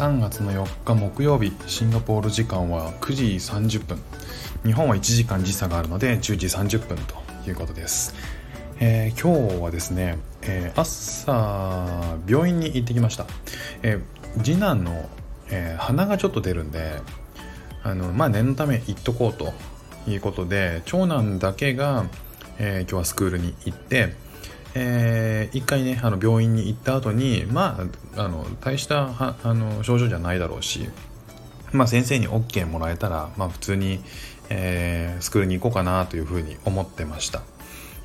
3月の4日木曜日シンガポール時間は9時30分。日本は1時間時差があるので10時30分ということです、えー、今日はですね、えー、朝病院に行ってきました、えー、次男の、え鼻がちょっと出るんであのまあ念のため行っとこうということで長男だけが、え今日はスクールに行ってえー、一回ねあの病院に行った後にまああの大したはあの症状じゃないだろうし、まあ、先生に OK もらえたら、まあ、普通に、えー、スクールに行こうかなというふうに思ってました。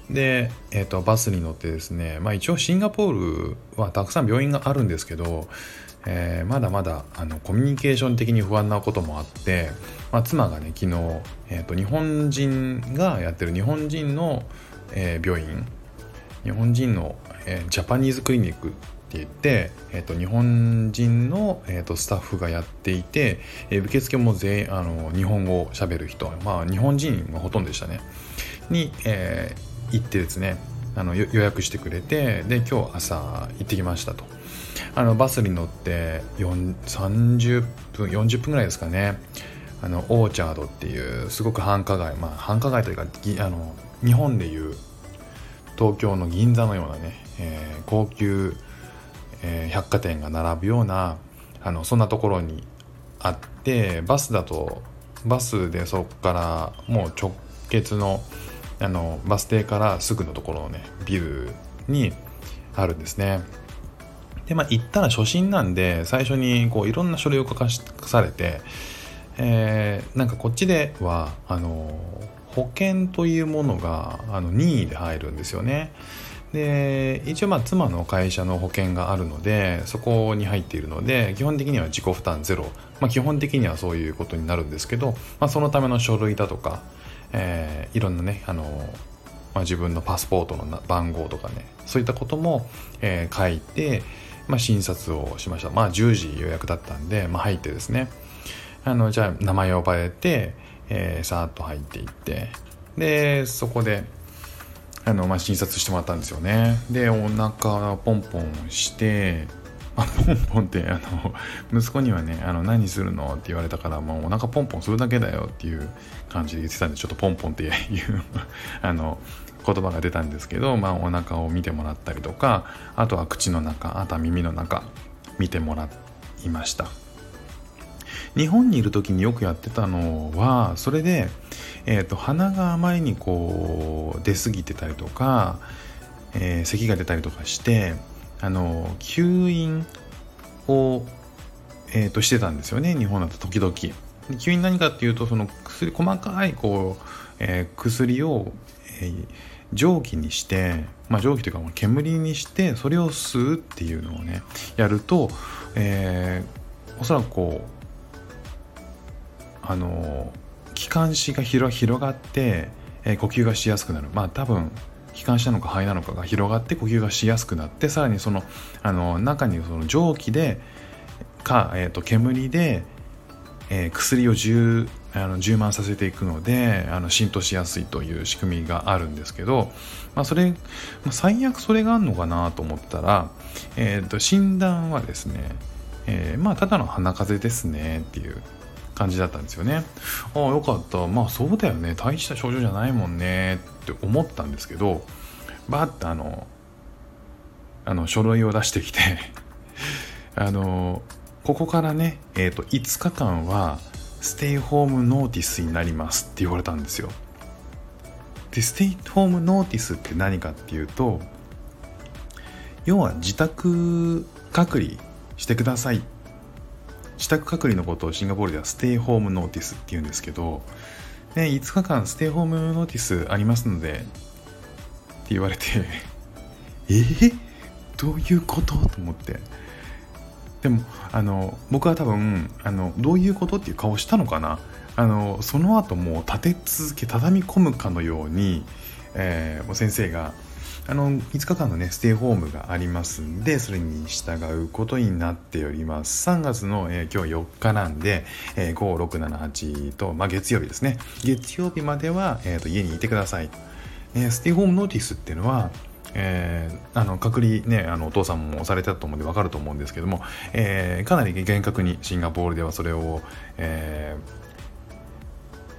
で、えーと、バスに乗ってですね、まあ、一応シンガポールはたくさん病院があるんですけど、えー、まだまだあのコミュニケーション的に不安なこともあって、まあ、妻がね昨日、えーと、日本人がやってる日本人の、えー、病院日本人の、えー、ジャパニーズクリニックって言って、えーと、日本人の、えーと、スタッフがやっていて、えー、受付も全あの日本語をしゃべる人まあ日本人がほとんどでしたね。に、えー、行ってですねあの予約してくれてで今日朝行ってきましたと。あのバスに乗って30分40分ぐらいですかね。あのオーチャードっていうすごく繁華街まあ繁華街というかあの日本でいう東京の銀座のようなね、えー、高級、えー、百貨店が並ぶようなあのそんなところにあってバスだとバスでそこからもう直結のあのバス停からすぐのところのねビルにあるんですね。でまあ行ったら初心なんで最初にこういろんな書類を書かされて、えー、なんかこっちではあの保険というものがあの任意で入るんですよね。で一応まあ妻の会社の保険があるのでそこに入っているので基本的には自己負担ゼロ、まあ、基本的にはそういうことになるんですけど、まあ、そのための書類だとか、えー、いろんなねあの、まあ、自分のパスポートの番号とかねそういったことも、えー、書いて、まあ、診察をしました。まあ10時予約だったんで、まあ、入ってですね。あのじゃあ名前を呼ばれてえー、さーっと入っていってでそこであの、まあ、診察してもらったんですよね。でお腹ポンポンしてあポンポンってあの息子にはねあの何するのって言われたからもうお腹ポンポンするだけだよっていう感じで言ってたんでちょっとポンポンっていうあの言葉が出たんですけど、まあ、お腹を見てもらったりとかあとは口の中あとは耳の中見てもらいました。日本にいる時によくやってたのはそれで、えーと、鼻があまりにこう出過ぎてたりとか、えー、咳が出たりとかしてあの吸引を、えーと、してたんですよね日本だと時々。吸引何かっていうとその薬細かいこう、えー、薬を、えー、蒸気にして、まあ、蒸気というか煙にしてそれを吸うっていうのをねやると、えー、おそらくこうあの気管支が広がって、えー、呼吸がしやすくなる。まあ多分気管支なのか肺なのかが広がって呼吸がしやすくなってさらにそのあの中にその蒸気でか、えーと、煙で、えー、薬を充あの充満させていくのであの浸透しやすいという仕組みがあるんですけど、まあ、それ、まあ、最悪それがあるのかなと思ったら、えーと診断はですね、えー、まあただの鼻風邪ですねっていう感じだったんですよね。ああ、よかった。まあそうだよね。大した症状じゃないもんねって思ったんですけど、バーってあの、あの書類を出してきて あの、ここからね、えっ、ー、と、5日間は Stay Home Notice になりますって言われたんですよ。で、 Stay Home Notice って何かっていうと、要は自宅隔離してください自宅隔離のことをシンガポールでは Stay Home Notice って言うんですけど、ね、5日間 Stay Home Notice ありますのでって言われてえ？ー、どういうこと？と思って。でもあの僕は多分あのどういうことっていう顔したのかな？あのその後もう立て続け畳み込むかのように、えー、先生があの5日間のねステイホームがありますんでそれに従うことになっております。3月の、えー、今日4日なんで、えー、5678と、まあ、月曜日ですね。月曜日までは、えーと、家にいてください、えー、ステイホームノーティスっていうのはえー、あの隔離ねあのお父さんもされてたと思うんで分かると思うんですけども、えー、かなり厳格にシンガポールではそれを、えー、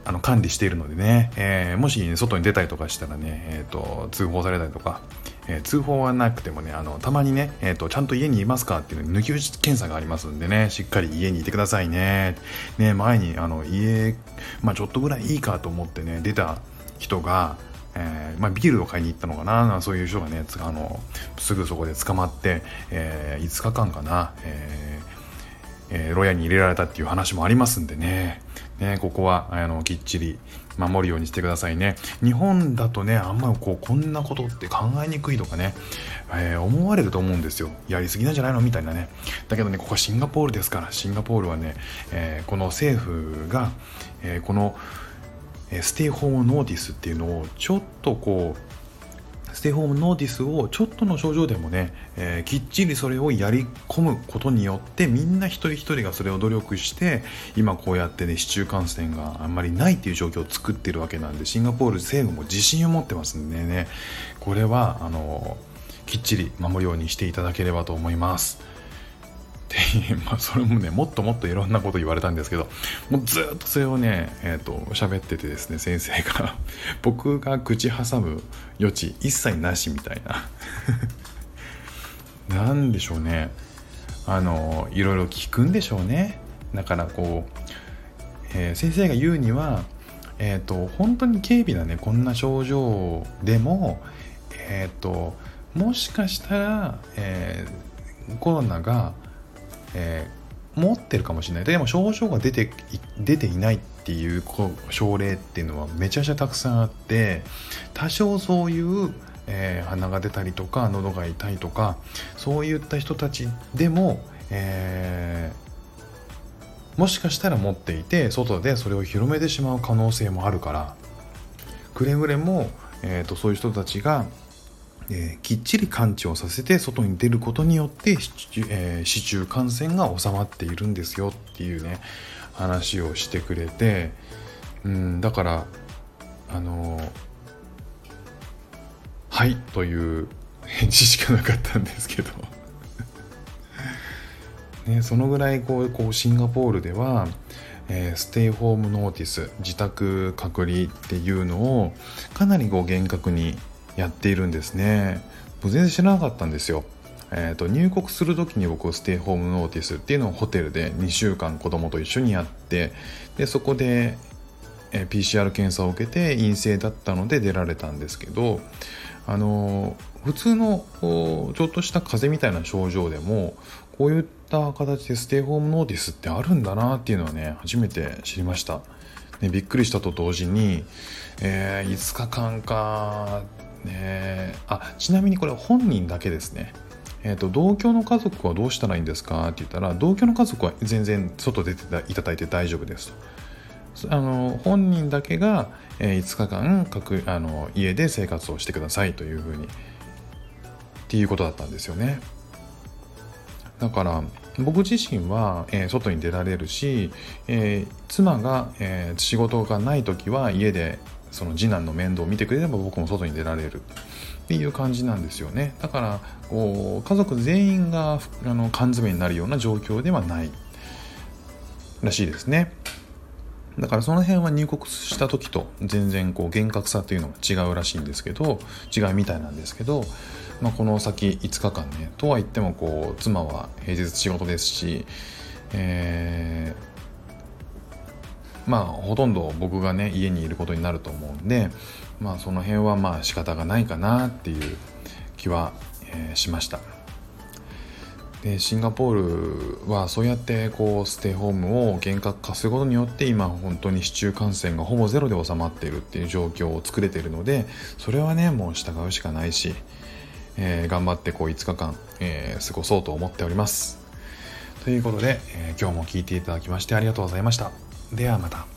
あの管理しているのでね、えー、もし外に出たりとかしたらね、えーと、通報されたりとか、えー、通報はなくてもねあのたまにね、えーと、ちゃんと家にいますかっていう抜き打ち検査がありますんでね。しっかり家にいてくださいね。ね前にあの家、まあ、ちょっとぐらいいいかと思ってね出た人がえー、まあ、ビールを買いに行ったのかな。そういう人がねあのすぐそこで捕まって、えー、5日間かな、えーえー、牢屋に入れられたっていう話もありますんでね。ねここはあのきっちり守るようにしてくださいね。日本だとねあんまりこうこんなことって考えにくいとかね、えー、思われると思うんですよ。やりすぎなんじゃないのみたいなね。だけどねここはシンガポールですからシンガポールはね、えー、この政府が、え、このステイホームノーティスっていうのをちょっとこうステイホームノーティスをちょっとの症状でもね、えー、きっちりそれをやり込むことによってみんな一人一人がそれを努力して今こうやってね市中感染があんまりないっていう状況を作ってるわけなんでシンガポール政府も自信を持ってますんでねこれはあのきっちり守るようにしていただければと思います。で、まあ、それもねもっともっといろんなこと言われたんですけどもうずっとそれをねえっ、ー、と喋っててですね先生が 僕が口挟む余地一切なしみたいな。なんでしょうね。あのいろいろ聞くんでしょうね。だからこう、えー、先生が言うにはえっ、ー、と本当に軽微なねこんな症状でもえっ、ともしかしたら、えコロナがえー、持ってるかもしれない。でも症状が出て出ていないっていう症例っていうのはめちゃくちゃたくさんあって多少そういう、えー、鼻が出たりとか喉が痛いとかそういった人たちでも、えー、もしかしたら持っていて外でそれを広めてしまう可能性もあるからくれぐれも、えーとそういう人たちがえー、きっちり感知をさせて外に出ることによって、え、市中感染が収まっているんですよっていうね話をしてくれてうんだからあのー、はいという返事しかなかったんですけど。ね、そのぐらいこうこうシンガポールでは、えー、ステイホームノーティス自宅隔離っていうのをかなりこう厳格にやっているんですね。もう全然知らなかったんですよ。えーと、入国する時に僕ステイホームノーティスっていうのをホテルで2週間子供と一緒にやってでそこで、え、PCR 検査を受けて陰性だったので出られたんですけどあのー、普通のちょっとした風邪みたいな症状でもこういった形でステイホームノーティスってあるんだなっていうのはね初めて知りました、ね、びっくりしたと同時に、えー、5日間かねあちなみにこれ本人だけですね。えーと、同居の家族はどうしたらいいんですかって言ったら同居の家族は全然外出ていただいて大丈夫ですと。あの本人だけが、え、5日間各あの家で生活をしてくださいというふうにっていうことだったんですよね。だから僕自身は、えー、外に出られるし、えー、妻が、え仕事がない時は家でその次男の面倒を見てくれれば僕も外に出られる。っていう感じなんですよね。だからこう家族全員があの缶詰になるような状況ではないらしいですね。だからその辺は入国した時と全然こう厳格さというのが違うらしいんですけど違うみたいなんですけど、まあ、この先5日間ねとは言ってもこう妻は平日仕事ですし、えーまあほとんど僕がね家にいることになると思うんでまあその辺はまあ仕方がないかなっていう気は、えー、しましたでシンガポールはそうやってこうステイホームを厳格化することによって今本当に市中感染がほぼゼロで収まっているっていう状況を作れているのでそれはねもう従うしかないし、えー、頑張ってこう5日間、えー、過ごそうと思っておりますということで、えー、今日も聴いていただきましてありがとうございました。ではまた。